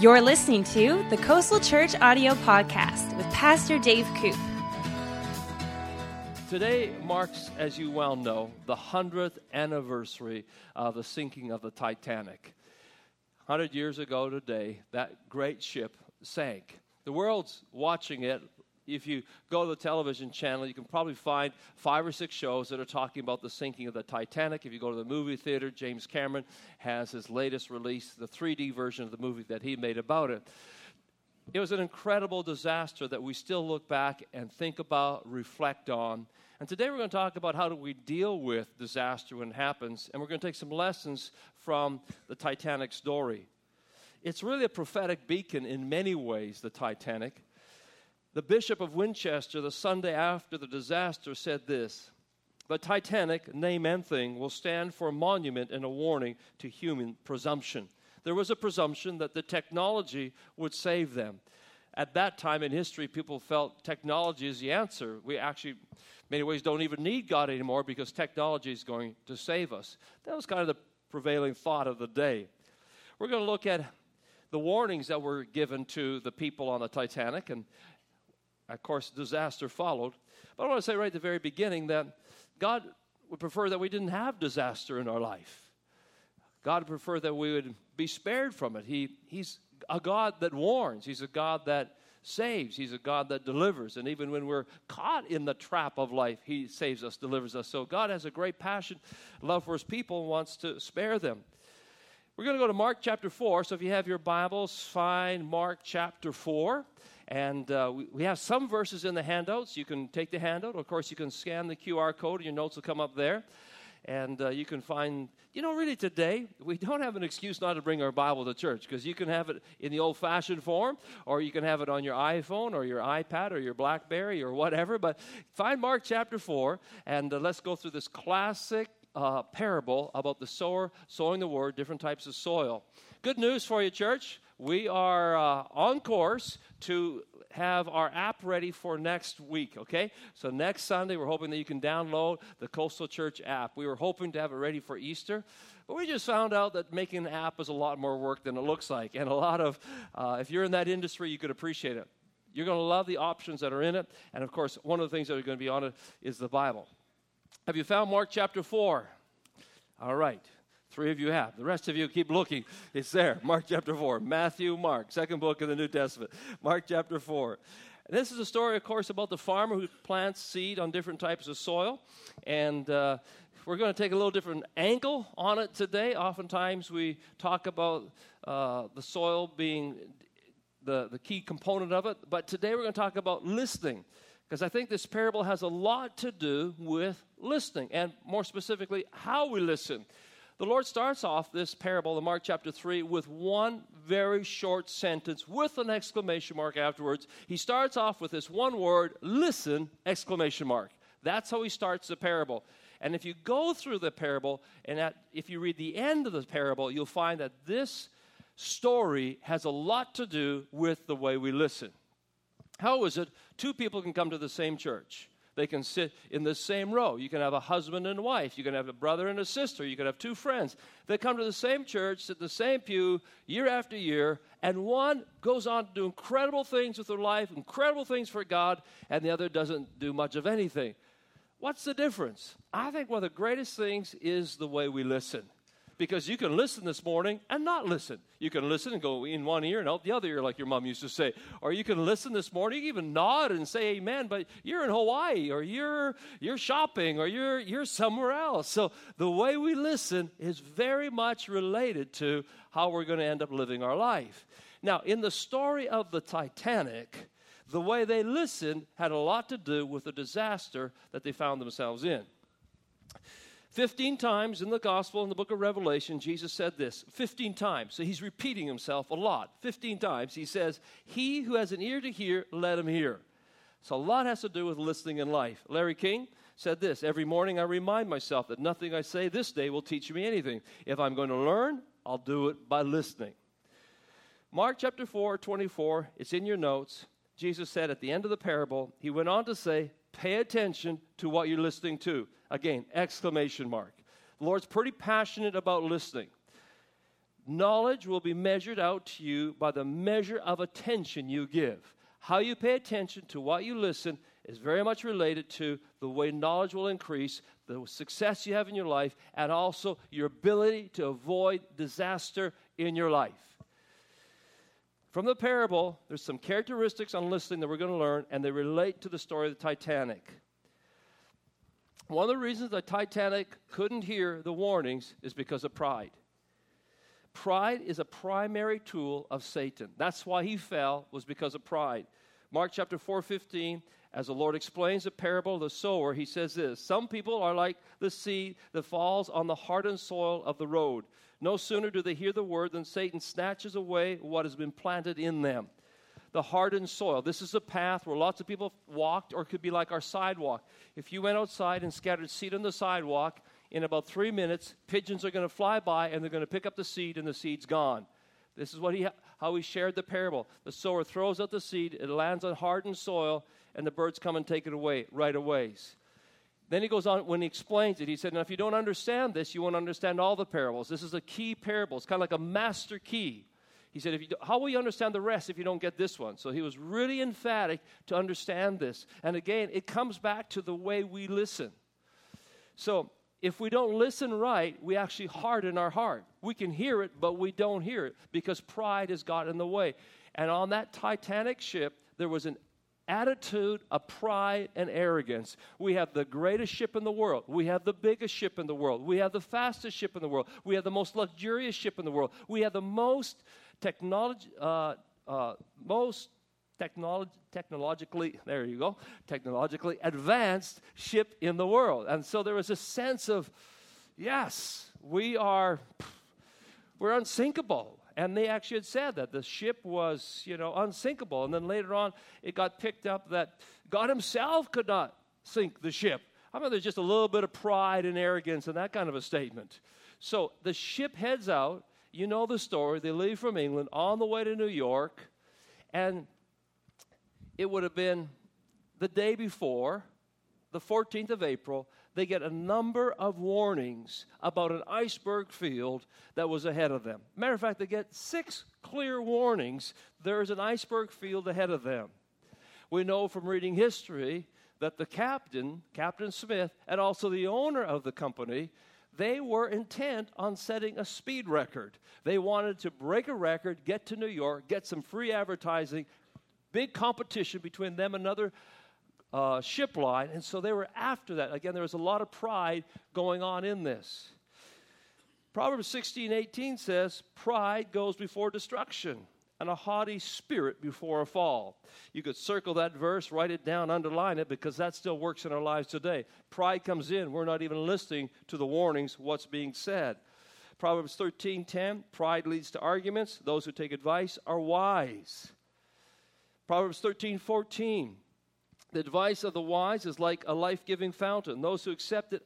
You're listening to the Coastal Church Audio Podcast with Pastor Dave Koop. Today marks, as you well know, the 100th anniversary of the sinking of the Titanic. 100 years ago today, that great ship sank. The world's watching it if you go to the television channel, you can probably find five or six shows that are talking about the sinking of the Titanic. If you go to the movie theater, James Cameron has his latest release, the 3D version of the movie that he made about it. It was an incredible disaster that we still look back and think about, reflect on. And today we're going to talk about how do we deal with disaster when it happens, and we're going to take some lessons from the Titanic story. It's really a prophetic beacon in many ways, the Titanic. The Bishop of Winchester, the Sunday after the disaster, said this The Titanic, name and thing, will stand for a monument and a warning to human presumption. There was a presumption that the technology would save them. At that time in history, people felt technology is the answer. We actually, many ways, don't even need God anymore because technology is going to save us. That was kind of the prevailing thought of the day. We're going to look at the warnings that were given to the people on the Titanic and of course, disaster followed. But I want to say right at the very beginning that God would prefer that we didn't have disaster in our life. God would prefer that we would be spared from it. He, he's a God that warns, He's a God that saves, He's a God that delivers. And even when we're caught in the trap of life, He saves us, delivers us. So God has a great passion, love for His people, wants to spare them. We're going to go to Mark chapter 4. So if you have your Bibles, find Mark chapter 4. And uh, we, we, have some verses in the handouts. You can take the handout. Of course, you can scan the QR code, and your notes will come up there. And uh, you can find, you know, really today, we don't have an excuse not to bring our Bible to church because you can have it in the old fashioned form, or you can have it on your iPhone, or your iPad, or your Blackberry, or whatever. But find Mark chapter 4, and uh, let's go through this classic uh, parable about the sower sowing the word, different types of soil. Good news for you, church we are uh, on course to have our app ready for next week, okay? So next Sunday, we're hoping that you can download the Coastal Church app. We were hoping to have it ready for Easter, but we just found out that making an app is a lot more work than it looks like. And a lot of, uh, if you're in that industry, you could appreciate it. You're going to love the options that are in it. And of course, one of the things that are going to be on it is the Bible. Have you found Mark chapter 4? All right. Three of you have. The rest of you keep looking. It's there. Mark chapter 4. Matthew, Mark, second book of the New Testament. Mark chapter 4. And this is a story, of course, about the farmer who plants seed on different types of soil. And uh, we're going to take a little different angle on it today. Oftentimes we talk about uh, the soil being the, the key component of it. But today we're going to talk about listening. Because I think this parable has a lot to do with listening, and more specifically, how we listen. The Lord starts off this parable in Mark chapter 3 with one very short sentence with an exclamation mark afterwards. He starts off with this one word, listen, exclamation mark. That's how he starts the parable. And if you go through the parable, and at, if you read the end of the parable, you'll find that this story has a lot to do with the way we listen. How is it two people can come to the same church? They can sit in the same row. You can have a husband and wife. You can have a brother and a sister. You can have two friends. They come to the same church, sit the same pew year after year, and one goes on to do incredible things with their life, incredible things for God, and the other doesn't do much of anything. What's the difference? I think one of the greatest things is the way we listen because you can listen this morning and not listen. You can listen and go in one ear and out the other ear, like your mom used to say. Or you can listen this morning, even nod and say amen, but you're in Hawaii or you're, you're shopping or you're, you're somewhere else. So the way we listen is very much related to how we're going to end up living our life. Now, in the story of the Titanic, the way they listened had a lot to do with the disaster that they found themselves in. 15 times in the gospel, in the book of Revelation, Jesus said this 15 times. So he's repeating himself a lot. 15 times he says, He who has an ear to hear, let him hear. So a lot has to do with listening in life. Larry King said this Every morning I remind myself that nothing I say this day will teach me anything. If I'm going to learn, I'll do it by listening. Mark chapter 4, 24, it's in your notes. Jesus said at the end of the parable, he went on to say, Pay attention to what you're listening to. Again, exclamation mark. The Lord's pretty passionate about listening. Knowledge will be measured out to you by the measure of attention you give. How you pay attention to what you listen is very much related to the way knowledge will increase, the success you have in your life, and also your ability to avoid disaster in your life. From the parable, there's some characteristics on listening that we're going to learn, and they relate to the story of the Titanic. One of the reasons the Titanic couldn't hear the warnings is because of pride. Pride is a primary tool of Satan. That's why he fell, was because of pride. Mark chapter 4 15, as the Lord explains the parable of the sower, he says this Some people are like the seed that falls on the hardened soil of the road. No sooner do they hear the word than Satan snatches away what has been planted in them. The hardened soil. This is a path where lots of people walked, or could be like our sidewalk. If you went outside and scattered seed on the sidewalk, in about three minutes, pigeons are going to fly by and they're going to pick up the seed, and the seed's gone. This is what he, how he shared the parable. The sower throws out the seed, it lands on hardened soil, and the birds come and take it away right away. Then he goes on, when he explains it, he said, Now, if you don't understand this, you won't understand all the parables. This is a key parable. It's kind of like a master key. He said, if you How will you understand the rest if you don't get this one? So he was really emphatic to understand this. And again, it comes back to the way we listen. So if we don't listen right, we actually harden our heart. We can hear it, but we don't hear it because pride has got in the way. And on that Titanic ship, there was an attitude of pride and arrogance. We have the greatest ship in the world. We have the biggest ship in the world. We have the fastest ship in the world. We have the most luxurious ship in the world. We have the most technology, uh, uh, most technology, technologically, there you go, technologically advanced ship in the world. And so there was a sense of, yes, we are, we're unsinkable. And they actually had said that the ship was, you know, unsinkable. And then later on, it got picked up that God Himself could not sink the ship. I mean, there's just a little bit of pride and arrogance in that kind of a statement. So the ship heads out. You know the story. They leave from England on the way to New York. And it would have been the day before, the 14th of April, they get a number of warnings about an iceberg field that was ahead of them. Matter of fact, they get six clear warnings there's an iceberg field ahead of them. We know from reading history that the captain, Captain Smith, and also the owner of the company, they were intent on setting a speed record. They wanted to break a record, get to New York, get some free advertising, big competition between them and another uh, ship line, and so they were after that. Again, there was a lot of pride going on in this. Proverbs 16 18 says, Pride goes before destruction, and a haughty spirit before a fall. You could circle that verse, write it down, underline it, because that still works in our lives today. Pride comes in, we're not even listening to the warnings, what's being said. Proverbs 13 10, pride leads to arguments. Those who take advice are wise. Proverbs 13, 14. The advice of the wise is like a life giving fountain. Those who accept it,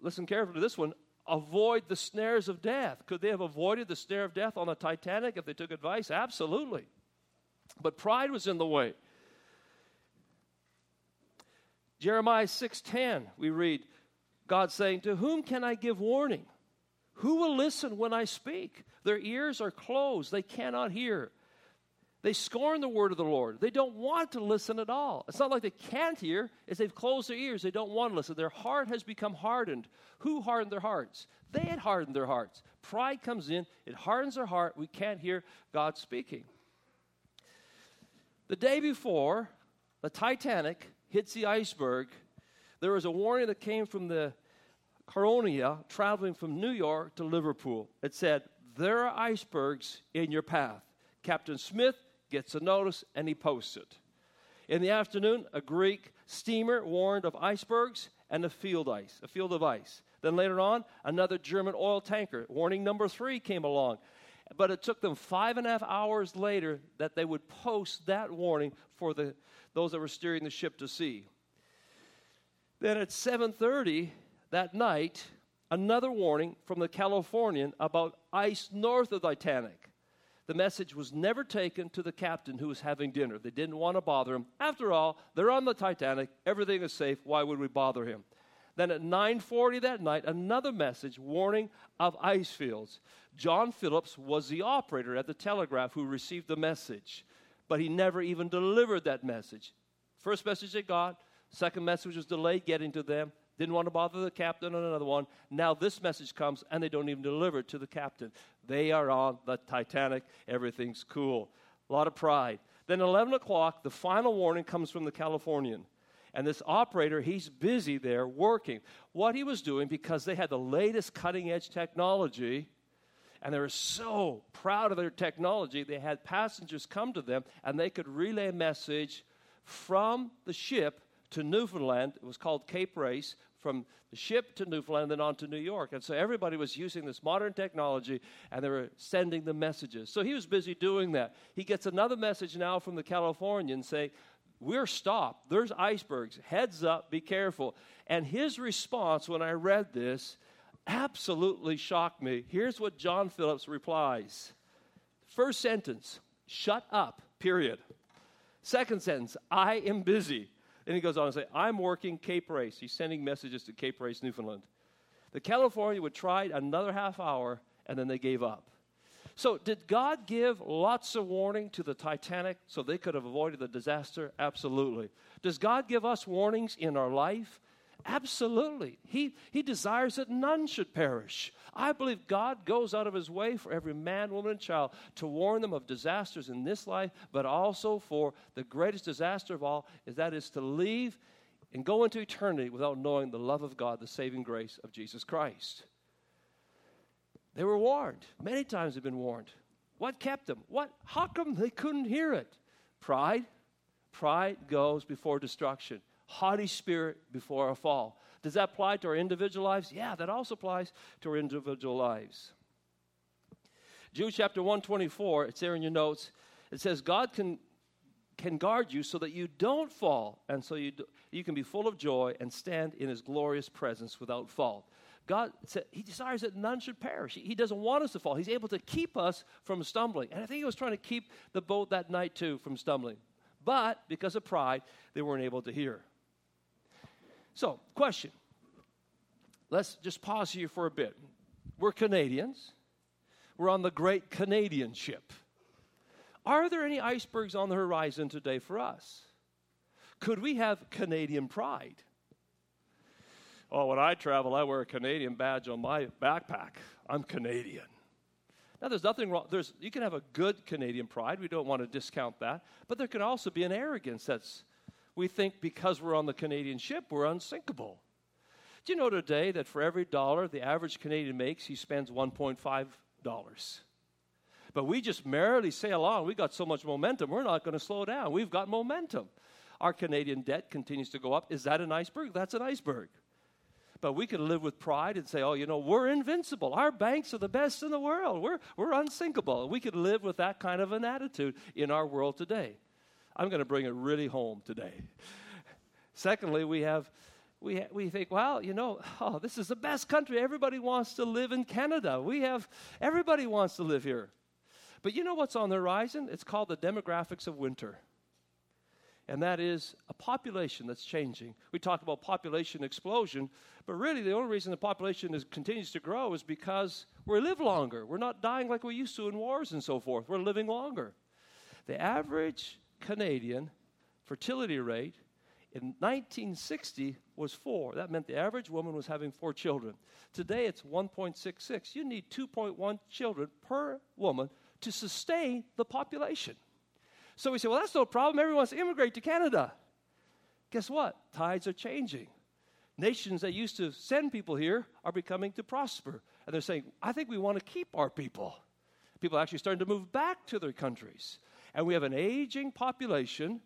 listen carefully to this one, avoid the snares of death. Could they have avoided the snare of death on the Titanic if they took advice? Absolutely. But pride was in the way. Jeremiah 6:10 we read God saying, "To whom can I give warning? Who will listen when I speak? Their ears are closed, they cannot hear. They scorn the word of the Lord. They don't want to listen at all. It's not like they can't hear, it's they've closed their ears. They don't want to listen. Their heart has become hardened. Who hardened their hearts? They had hardened their hearts. Pride comes in, it hardens their heart. We can't hear God speaking. The day before the Titanic hits the iceberg, there was a warning that came from the Caronia traveling from New York to Liverpool. It said, There are icebergs in your path. Captain Smith gets a notice, and he posts it. In the afternoon, a Greek steamer warned of icebergs and a field ice, a field of ice. Then later on, another German oil tanker, warning number three, came along. But it took them five and a half hours later that they would post that warning for the, those that were steering the ship to sea. Then at 7:30 that night, another warning from the Californian about ice north of the Titanic the message was never taken to the captain who was having dinner. They didn't want to bother him. After all, they're on the Titanic, everything is safe. Why would we bother him? Then at 9:40 that night, another message warning of ice fields. John Phillips was the operator at the telegraph who received the message, but he never even delivered that message. First message they got, second message was delayed getting to them. Didn't want to bother the captain on another one. Now this message comes and they don't even deliver it to the captain. They are on the Titanic. Everything's cool. A lot of pride. Then 11 o'clock, the final warning comes from the Californian. And this operator, he's busy there working. What he was doing, because they had the latest cutting edge technology, and they were so proud of their technology, they had passengers come to them and they could relay a message from the ship to Newfoundland. It was called Cape Race, from the ship to Newfoundland, then on to New York. And so everybody was using this modern technology and they were sending the messages. So he was busy doing that. He gets another message now from the Californian saying, We're stopped. There's icebergs. Heads up, be careful. And his response when I read this absolutely shocked me. Here's what John Phillips replies First sentence, shut up, period. Second sentence, I am busy. Then he goes on and say, I'm working Cape Race. He's sending messages to Cape Race, Newfoundland. The California would try another half hour, and then they gave up. So, did God give lots of warning to the Titanic so they could have avoided the disaster? Absolutely. Does God give us warnings in our life? Absolutely. He, he desires that none should perish. I believe God goes out of his way for every man, woman, and child to warn them of disasters in this life, but also for the greatest disaster of all, is that is to leave and go into eternity without knowing the love of God, the saving grace of Jesus Christ. They were warned. Many times they've been warned. What kept them? What? How come they couldn't hear it? Pride. Pride goes before destruction haughty spirit before a fall. Does that apply to our individual lives? Yeah, that also applies to our individual lives. Jude chapter 124, it's there in your notes. It says, God can, can guard you so that you don't fall, and so you, do, you can be full of joy and stand in his glorious presence without fault. God said He desires that none should perish. He doesn't want us to fall. He's able to keep us from stumbling. And I think He was trying to keep the boat that night too from stumbling. But because of pride, they weren't able to hear. So, question. Let's just pause here for a bit. We're Canadians. We're on the great Canadian ship. Are there any icebergs on the horizon today for us? Could we have Canadian pride? Oh, when I travel, I wear a Canadian badge on my backpack. I'm Canadian. Now, there's nothing wrong. There's, you can have a good Canadian pride. We don't want to discount that. But there can also be an arrogance that's we think because we're on the Canadian ship, we're unsinkable. Do you know today that for every dollar the average Canadian makes, he spends $1.5? But we just merrily sail on. We've got so much momentum, we're not going to slow down. We've got momentum. Our Canadian debt continues to go up. Is that an iceberg? That's an iceberg. But we could live with pride and say, oh, you know, we're invincible. Our banks are the best in the world. We're, we're unsinkable. We could live with that kind of an attitude in our world today. I'm going to bring it really home today. Secondly, we have we, we think, well, you know, oh, this is the best country. Everybody wants to live in Canada. We have, everybody wants to live here. But you know what's on the horizon? It's called the demographics of winter. And that is a population that's changing. We talk about population explosion, but really the only reason the population is, continues to grow is because we live longer. We're not dying like we used to in wars and so forth. We're living longer. The average Canadian fertility rate in 1960 was four. That meant the average woman was having four children. Today it's 1.66. You need 2.1 children per woman to sustain the population. So we say, well, that's no problem. Everyone wants to immigrate to Canada. Guess what? Tides are changing. Nations that used to send people here are becoming to prosper. And they're saying, I think we want to keep our people. People are actually starting to move back to their countries and we have an aging population,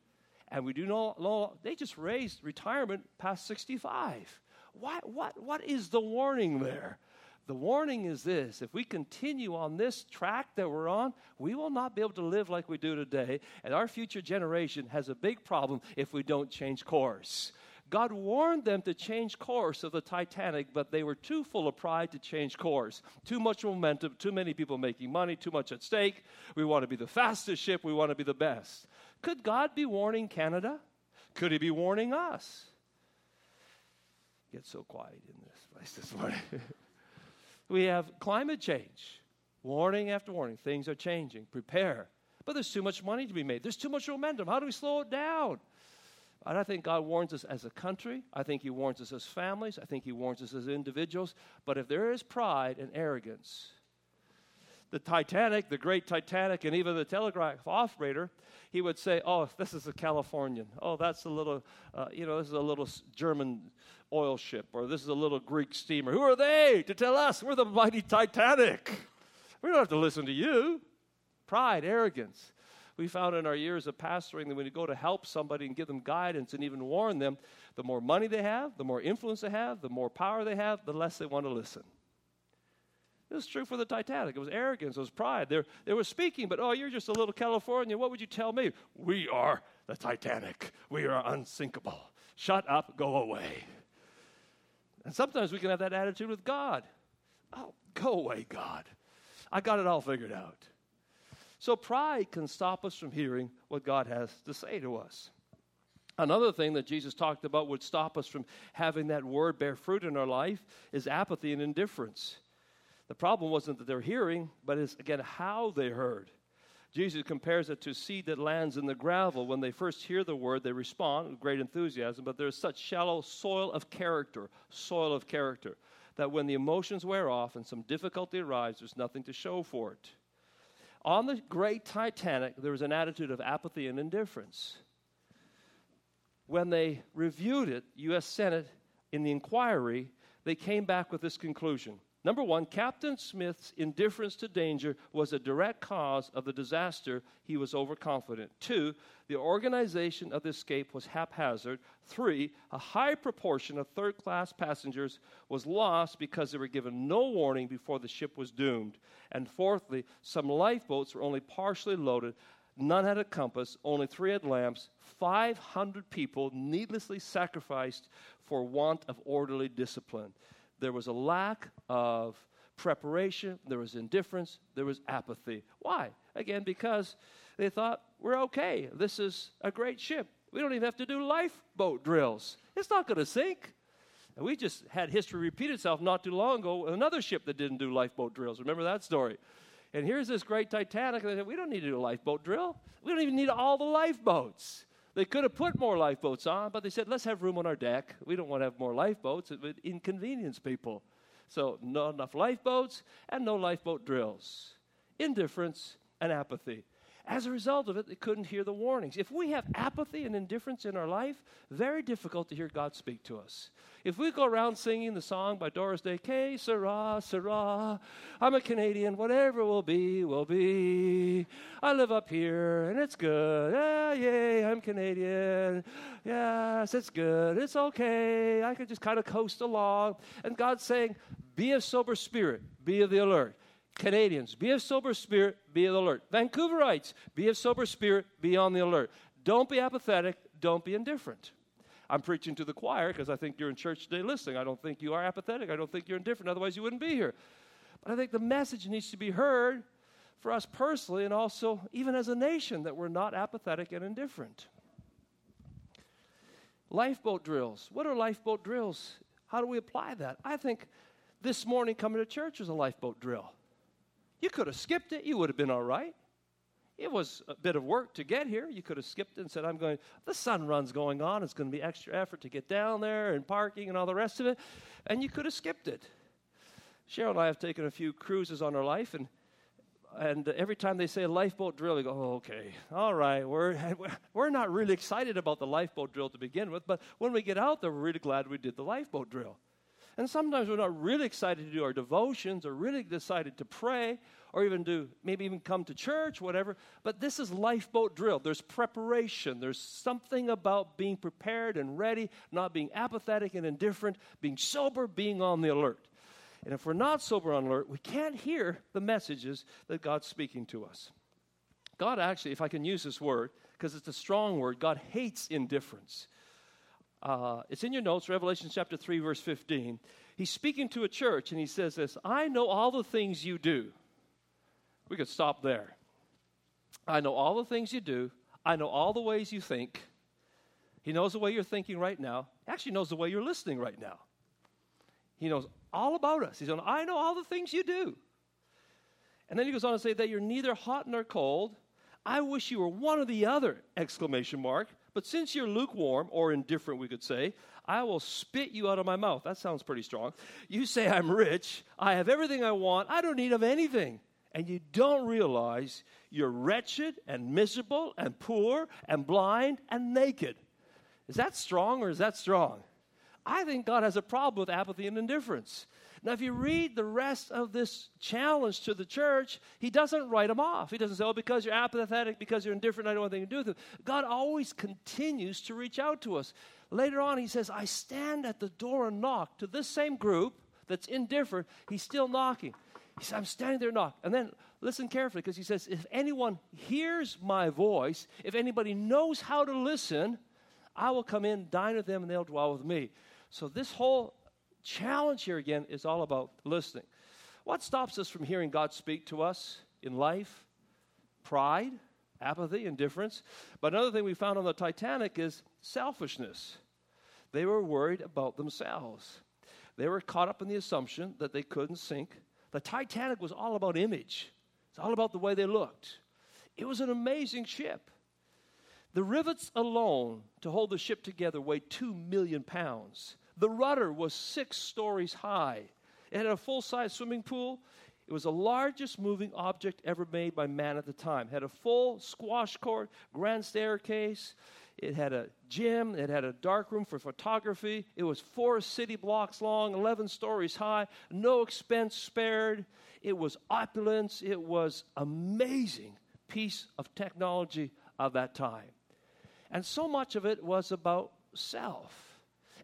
and we do know they just raised retirement past 65. What, what, what is the warning there? The warning is this if we continue on this track that we're on, we will not be able to live like we do today, and our future generation has a big problem if we don't change course. God warned them to change course of the Titanic, but they were too full of pride to change course. Too much momentum, too many people making money, too much at stake. We want to be the fastest ship, we want to be the best. Could God be warning Canada? Could He be warning us? Get so quiet in this place this morning. we have climate change. Warning after warning. Things are changing. Prepare. But there's too much money to be made. There's too much momentum. How do we slow it down? And I think God warns us as a country. I think He warns us as families. I think He warns us as individuals. But if there is pride and arrogance, the Titanic, the great Titanic, and even the telegraph operator, he would say, "Oh, this is a Californian. Oh, that's a little, uh, you know, this is a little German oil ship, or this is a little Greek steamer. Who are they to tell us we're the mighty Titanic? We don't have to listen to you." Pride, arrogance. We found in our years of pastoring that when you go to help somebody and give them guidance and even warn them, the more money they have, the more influence they have, the more power they have, the less they want to listen. This is true for the Titanic. It was arrogance, it was pride. They're, they were speaking, but oh, you're just a little Californian. What would you tell me? We are the Titanic. We are unsinkable. Shut up, go away. And sometimes we can have that attitude with God. Oh, go away, God. I got it all figured out. So pride can stop us from hearing what God has to say to us. Another thing that Jesus talked about would stop us from having that word bear fruit in our life is apathy and indifference. The problem wasn't that they're hearing, but it's again how they heard. Jesus compares it to seed that lands in the gravel. When they first hear the word, they respond with great enthusiasm, but there's such shallow soil of character, soil of character, that when the emotions wear off and some difficulty arrives, there's nothing to show for it. On the great Titanic, there was an attitude of apathy and indifference. When they reviewed it, U.S. Senate, in the inquiry, they came back with this conclusion Number one, Captain Smith's indifference to danger was a direct cause of the disaster. He was overconfident. Two, the organization of the escape was haphazard. Three, a high proportion of third class passengers was lost because they were given no warning before the ship was doomed. And fourthly, some lifeboats were only partially loaded. None had a compass, only three had lamps. 500 people needlessly sacrificed for want of orderly discipline. There was a lack of preparation, there was indifference, there was apathy. Why? Again, because they thought, we're okay. This is a great ship. We don't even have to do lifeboat drills. It's not going to sink. And we just had history repeat itself not too long ago another ship that didn't do lifeboat drills. Remember that story? And here's this great Titanic. And they said, we don't need to do a lifeboat drill. We don't even need all the lifeboats. They could have put more lifeboats on, but they said, let's have room on our deck. We don't want to have more lifeboats. It would inconvenience people. So, not enough lifeboats and no lifeboat drills. Indifference and apathy. As a result of it, they couldn't hear the warnings. If we have apathy and indifference in our life, very difficult to hear God speak to us. If we go around singing the song by Doris Day, Que sera, sera, I'm a Canadian, whatever will be, will be. I live up here and it's good. Yeah, yay, I'm Canadian. Yes, it's good. It's okay. I could just kind of coast along. And God's saying, be of sober spirit, be of the alert. Canadians, be of sober spirit, be alert. Vancouverites, be of sober spirit, be on the alert. Don't be apathetic, don't be indifferent. I'm preaching to the choir because I think you're in church today listening. I don't think you are apathetic. I don't think you're indifferent. Otherwise, you wouldn't be here. But I think the message needs to be heard for us personally and also even as a nation that we're not apathetic and indifferent. Lifeboat drills. What are lifeboat drills? How do we apply that? I think this morning coming to church was a lifeboat drill. You could have skipped it, you would have been all right. It was a bit of work to get here. You could have skipped it and said, I'm going, the sun run's going on. It's going to be extra effort to get down there and parking and all the rest of it. And you could have skipped it. Cheryl and I have taken a few cruises on our life, and and every time they say lifeboat drill, we go, oh, okay, all right, we're, we're not really excited about the lifeboat drill to begin with, but when we get out there, we're really glad we did the lifeboat drill. And sometimes we're not really excited to do our devotions or really decided to pray or even do, maybe even come to church, whatever. But this is lifeboat drill. There's preparation. There's something about being prepared and ready, not being apathetic and indifferent, being sober, being on the alert. And if we're not sober on alert, we can't hear the messages that God's speaking to us. God actually, if I can use this word, because it's a strong word, God hates indifference. Uh, it's in your notes, Revelation chapter 3, verse 15. He's speaking to a church and he says this I know all the things you do. We could stop there. I know all the things you do. I know all the ways you think. He knows the way you're thinking right now. He actually knows the way you're listening right now. He knows all about us. He's going, I know all the things you do. And then he goes on to say that you're neither hot nor cold. I wish you were one or the other! Exclamation mark. But since you're lukewarm, or indifferent, we could say, I will spit you out of my mouth. That sounds pretty strong. You say, I'm rich. I have everything I want. I don't need of anything. And you don't realize you're wretched and miserable and poor and blind and naked. Is that strong or is that strong? I think God has a problem with apathy and indifference. Now, if you read the rest of this challenge to the church, he doesn't write them off. He doesn't say, oh, because you're apathetic, because you're indifferent, I don't want anything to do with it. God always continues to reach out to us. Later on, he says, I stand at the door and knock. To this same group that's indifferent, he's still knocking. He says, I'm standing there knock. And then listen carefully because he says, if anyone hears my voice, if anybody knows how to listen, I will come in, dine with them, and they'll dwell with me. So this whole challenge here again is all about listening. What stops us from hearing God speak to us in life? Pride, apathy, indifference. But another thing we found on the Titanic is selfishness. They were worried about themselves. They were caught up in the assumption that they couldn't sink. The Titanic was all about image, it's all about the way they looked. It was an amazing ship. The rivets alone to hold the ship together weighed two million pounds. The rudder was six stories high. It had a full size swimming pool. It was the largest moving object ever made by man at the time. It had a full squash court, grand staircase. It had a gym. It had a dark room for photography. It was four city blocks long, 11 stories high, no expense spared. It was opulence. It was amazing piece of technology of that time. And so much of it was about self.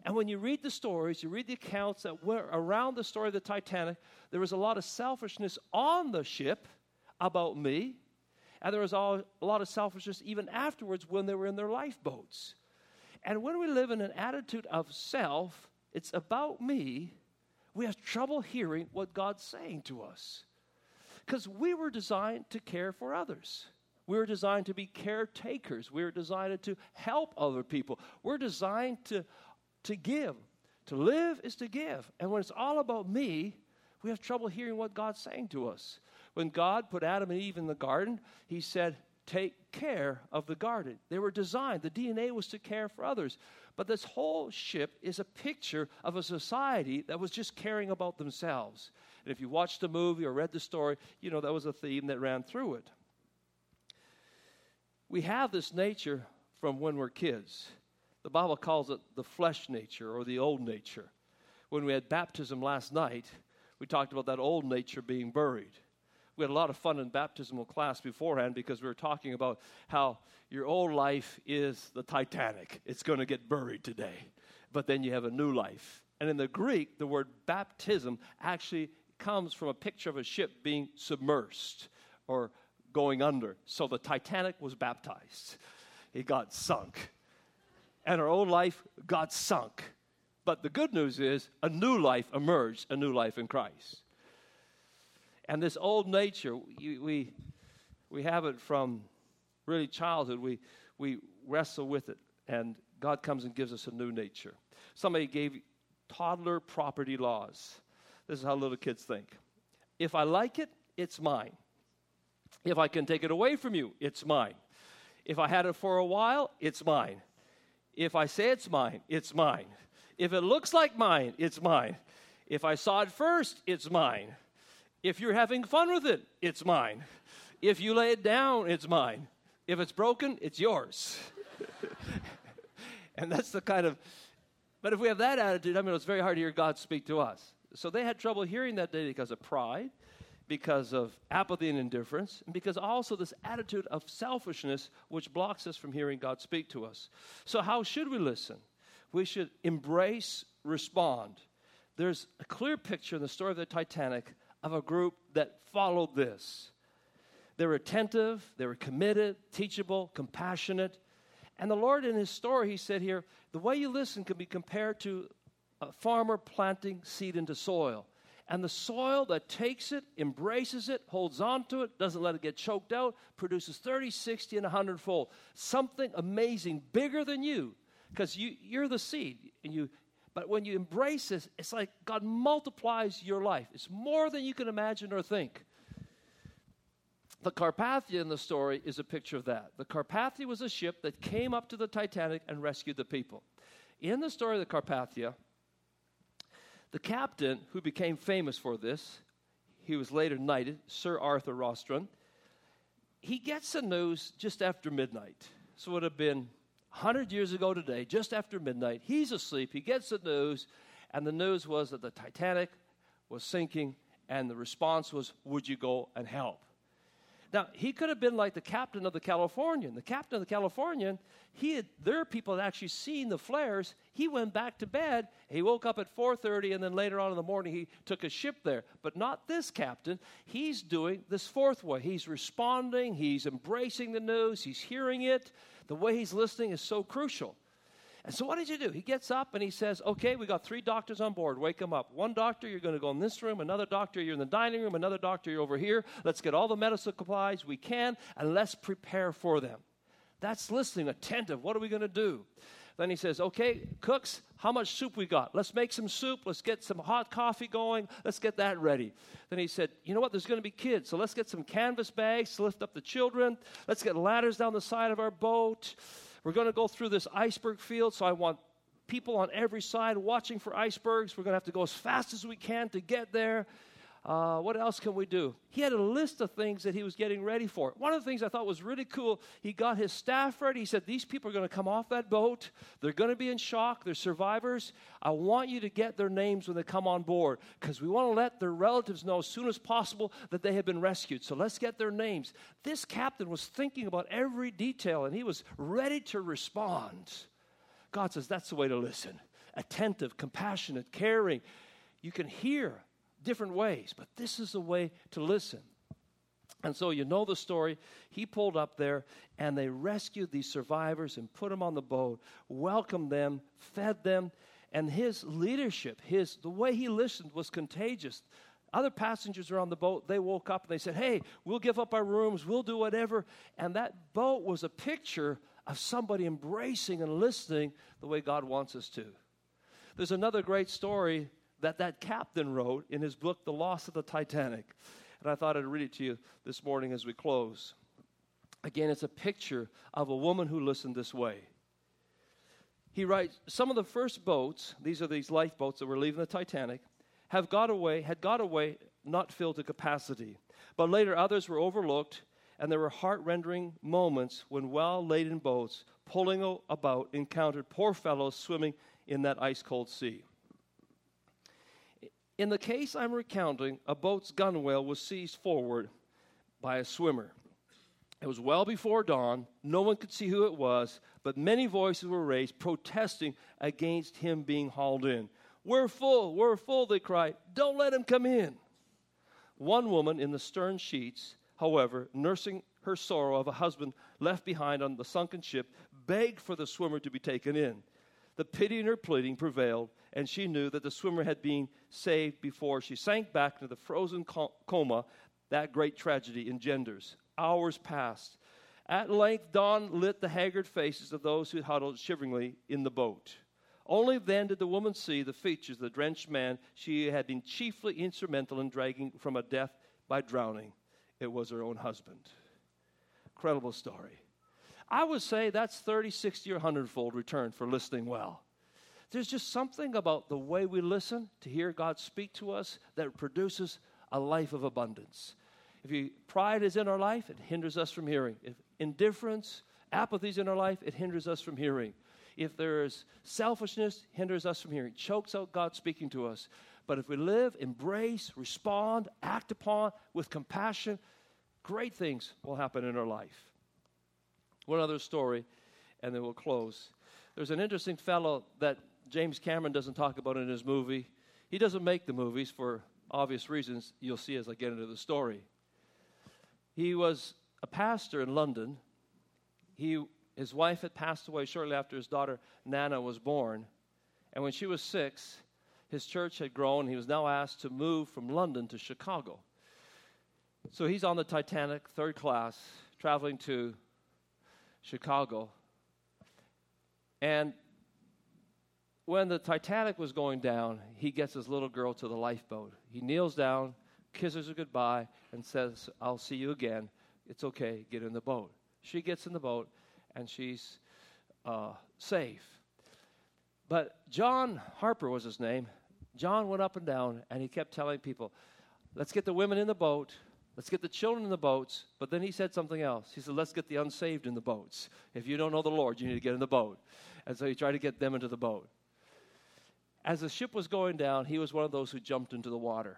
And when you read the stories, you read the accounts that were around the story of the Titanic, there was a lot of selfishness on the ship about me. And there was a lot of selfishness even afterwards when they were in their lifeboats. And when we live in an attitude of self, it's about me, we have trouble hearing what God's saying to us. Because we were designed to care for others. We were designed to be caretakers. We were designed to help other people. We're designed to, to give. To live is to give. And when it's all about me, we have trouble hearing what God's saying to us. When God put Adam and Eve in the garden, He said, Take care of the garden. They were designed, the DNA was to care for others. But this whole ship is a picture of a society that was just caring about themselves. And if you watched the movie or read the story, you know that was a theme that ran through it we have this nature from when we're kids. The Bible calls it the flesh nature or the old nature. When we had baptism last night, we talked about that old nature being buried. We had a lot of fun in baptismal class beforehand because we were talking about how your old life is the Titanic. It's going to get buried today. But then you have a new life. And in the Greek, the word baptism actually comes from a picture of a ship being submersed or going under. So the Titanic was baptized, it got sunk. And our old life got sunk. But the good news is a new life emerged, a new life in Christ. And this old nature, we, we, we have it from really childhood. We, we wrestle with it, and God comes and gives us a new nature. Somebody gave toddler property laws. This is how little kids think. If I like it, it's mine. If I can take it away from you, it's mine. If I had it for a while, it's mine. If I say it's mine, it's mine. If it looks like mine, it's mine. If I saw it first, it's mine. If you're having fun with it, it's mine. If you lay it down, it's mine. If it's broken, it's yours. and that's the kind of, but if we have that attitude, I mean, it's very hard to hear God speak to us. So they had trouble hearing that day because of pride because of apathy and indifference, and because also this attitude of selfishness which blocks us from hearing God speak to us. So, how should we listen? We should embrace, respond. There's a clear picture in the story of the Titanic of a group that followed this. They were attentive, they were committed, teachable, compassionate. And the Lord, in His story, He said here, the way you listen can be compared to a farmer planting seed into soil. And the soil that takes it, embraces it, holds on to it, doesn't let it get choked out, produces 30, 60, and 100 fold. Something amazing, bigger than you, because you, you're the seed. And you, But when you embrace this, it's like God multiplies your life. It's more than you can imagine or think. The Carpathia in the story is a picture of that. The Carpathia was a ship that came up to the Titanic and rescued the people. In the story of the Carpathia, the captain, who became famous for this, he was later knighted, Sir Arthur Rostron, he gets the news just after midnight. So it would have been 100 years ago today, just after midnight. He's asleep. He gets the news, and the news was that the Titanic was sinking, and the response was, Would you go and help? Now, he could have been like the captain of the Californian. The captain of the Californian, he had, there are people that actually seen the flares. He went back to bed. He woke up at 4.30, and then later on in the morning, he took a ship there. But not this captain. He's doing this fourth way. He's responding. He's embracing the news. He's hearing it. The way he's listening is so crucial. And so, what did you do? He gets up and he says, Okay, we got three doctors on board. Wake them up. One doctor, you're going to go in this room. Another doctor, you're in the dining room. Another doctor, you're over here. Let's get all the medical supplies we can and let's prepare for them. That's listening, attentive. What are we going to do? Then he says, Okay, cooks, how much soup we got? Let's make some soup. Let's get some hot coffee going. Let's get that ready. Then he said, You know what? There's going to be kids. So let's get some canvas bags to lift up the children. Let's get ladders down the side of our boat. We're going to go through this iceberg field, so I want people on every side watching for icebergs. We're going to have to go as fast as we can to get there. Uh, what else can we do? He had a list of things that he was getting ready for. One of the things I thought was really cool, he got his staff ready. He said, These people are going to come off that boat. They're going to be in shock. They're survivors. I want you to get their names when they come on board because we want to let their relatives know as soon as possible that they have been rescued. So let's get their names. This captain was thinking about every detail and he was ready to respond. God says, That's the way to listen attentive, compassionate, caring. You can hear different ways, but this is the way to listen. And so you know the story. He pulled up there and they rescued these survivors and put them on the boat, welcomed them, fed them, and his leadership, his the way he listened was contagious. Other passengers are on the boat. They woke up and they said, "Hey, we'll give up our rooms. We'll do whatever." And that boat was a picture of somebody embracing and listening the way God wants us to. There's another great story that that captain wrote in his book, The Loss of the Titanic. And I thought I'd read it to you this morning as we close. Again, it's a picture of a woman who listened this way. He writes, Some of the first boats, these are these lifeboats that were leaving the Titanic, have got away, had got away not filled to capacity. But later others were overlooked, and there were heart rending moments when well laden boats pulling about encountered poor fellows swimming in that ice cold sea. In the case I'm recounting, a boat's gunwale was seized forward by a swimmer. It was well before dawn. No one could see who it was, but many voices were raised protesting against him being hauled in. We're full, we're full, they cried. Don't let him come in. One woman in the stern sheets, however, nursing her sorrow of a husband left behind on the sunken ship, begged for the swimmer to be taken in. The pity in her pleading prevailed, and she knew that the swimmer had been saved before she sank back into the frozen coma that great tragedy engenders. Hours passed. At length, dawn lit the haggard faces of those who huddled shiveringly in the boat. Only then did the woman see the features of the drenched man she had been chiefly instrumental in dragging from a death by drowning. It was her own husband. Incredible story. I would say that's 30, 60, or 100 fold return for listening well. There's just something about the way we listen to hear God speak to us that produces a life of abundance. If you, pride is in our life, it hinders us from hearing. If indifference, apathy is in our life, it hinders us from hearing. If there's selfishness, hinders us from hearing, chokes out God speaking to us. But if we live, embrace, respond, act upon with compassion, great things will happen in our life. One other story, and then we'll close. There's an interesting fellow that James Cameron doesn't talk about in his movie. He doesn't make the movies for obvious reasons you'll see as I get into the story. He was a pastor in London. He, his wife had passed away shortly after his daughter Nana was born. And when she was six, his church had grown. He was now asked to move from London to Chicago. So he's on the Titanic, third class, traveling to Chicago. And when the Titanic was going down, he gets his little girl to the lifeboat. He kneels down, kisses her goodbye, and says, I'll see you again. It's okay, get in the boat. She gets in the boat, and she's uh, safe. But John Harper was his name. John went up and down, and he kept telling people, Let's get the women in the boat. Let's get the children in the boats. But then he said something else. He said, Let's get the unsaved in the boats. If you don't know the Lord, you need to get in the boat. And so he tried to get them into the boat. As the ship was going down, he was one of those who jumped into the water.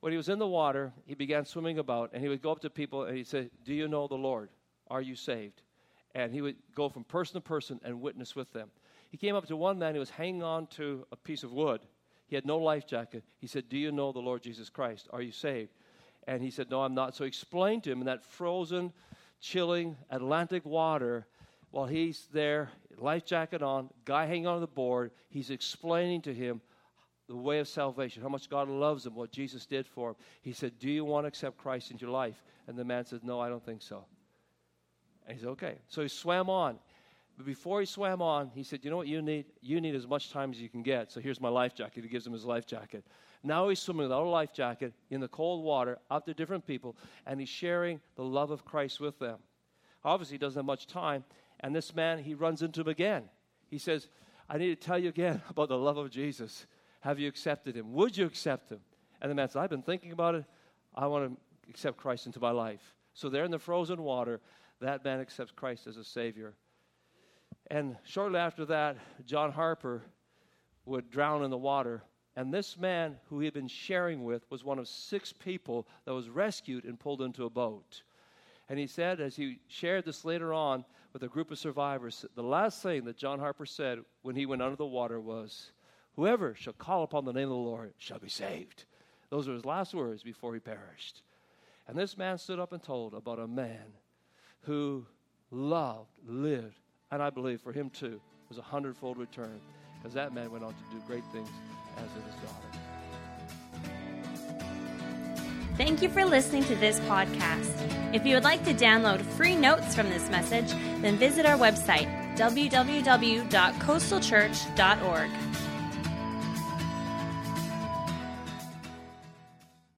When he was in the water, he began swimming about, and he would go up to people and he'd say, Do you know the Lord? Are you saved? And he would go from person to person and witness with them. He came up to one man who was hanging on to a piece of wood. He had no life jacket. He said, Do you know the Lord Jesus Christ? Are you saved? And he said, No, I'm not. So he explained to him in that frozen, chilling Atlantic water while he's there, life jacket on, guy hanging on the board, he's explaining to him the way of salvation, how much God loves him, what Jesus did for him. He said, Do you want to accept Christ into your life? And the man said, No, I don't think so. And he said, Okay. So he swam on. But before he swam on, he said, You know what you need? You need as much time as you can get. So here's my life jacket. He gives him his life jacket. Now he's swimming without a life jacket in the cold water out to different people, and he's sharing the love of Christ with them. Obviously, he doesn't have much time. And this man, he runs into him again. He says, I need to tell you again about the love of Jesus. Have you accepted him? Would you accept him? And the man says, I've been thinking about it. I want to accept Christ into my life. So there in the frozen water, that man accepts Christ as a Savior. And shortly after that, John Harper would drown in the water. And this man who he had been sharing with was one of six people that was rescued and pulled into a boat. And he said, as he shared this later on with a group of survivors, the last thing that John Harper said when he went under the water was, Whoever shall call upon the name of the Lord shall be saved. Those were his last words before he perished. And this man stood up and told about a man who loved, lived, and I believe for him too was a hundredfold return because that man went on to do great things as his daughter. Thank you for listening to this podcast. If you would like to download free notes from this message, then visit our website, www.coastalchurch.org.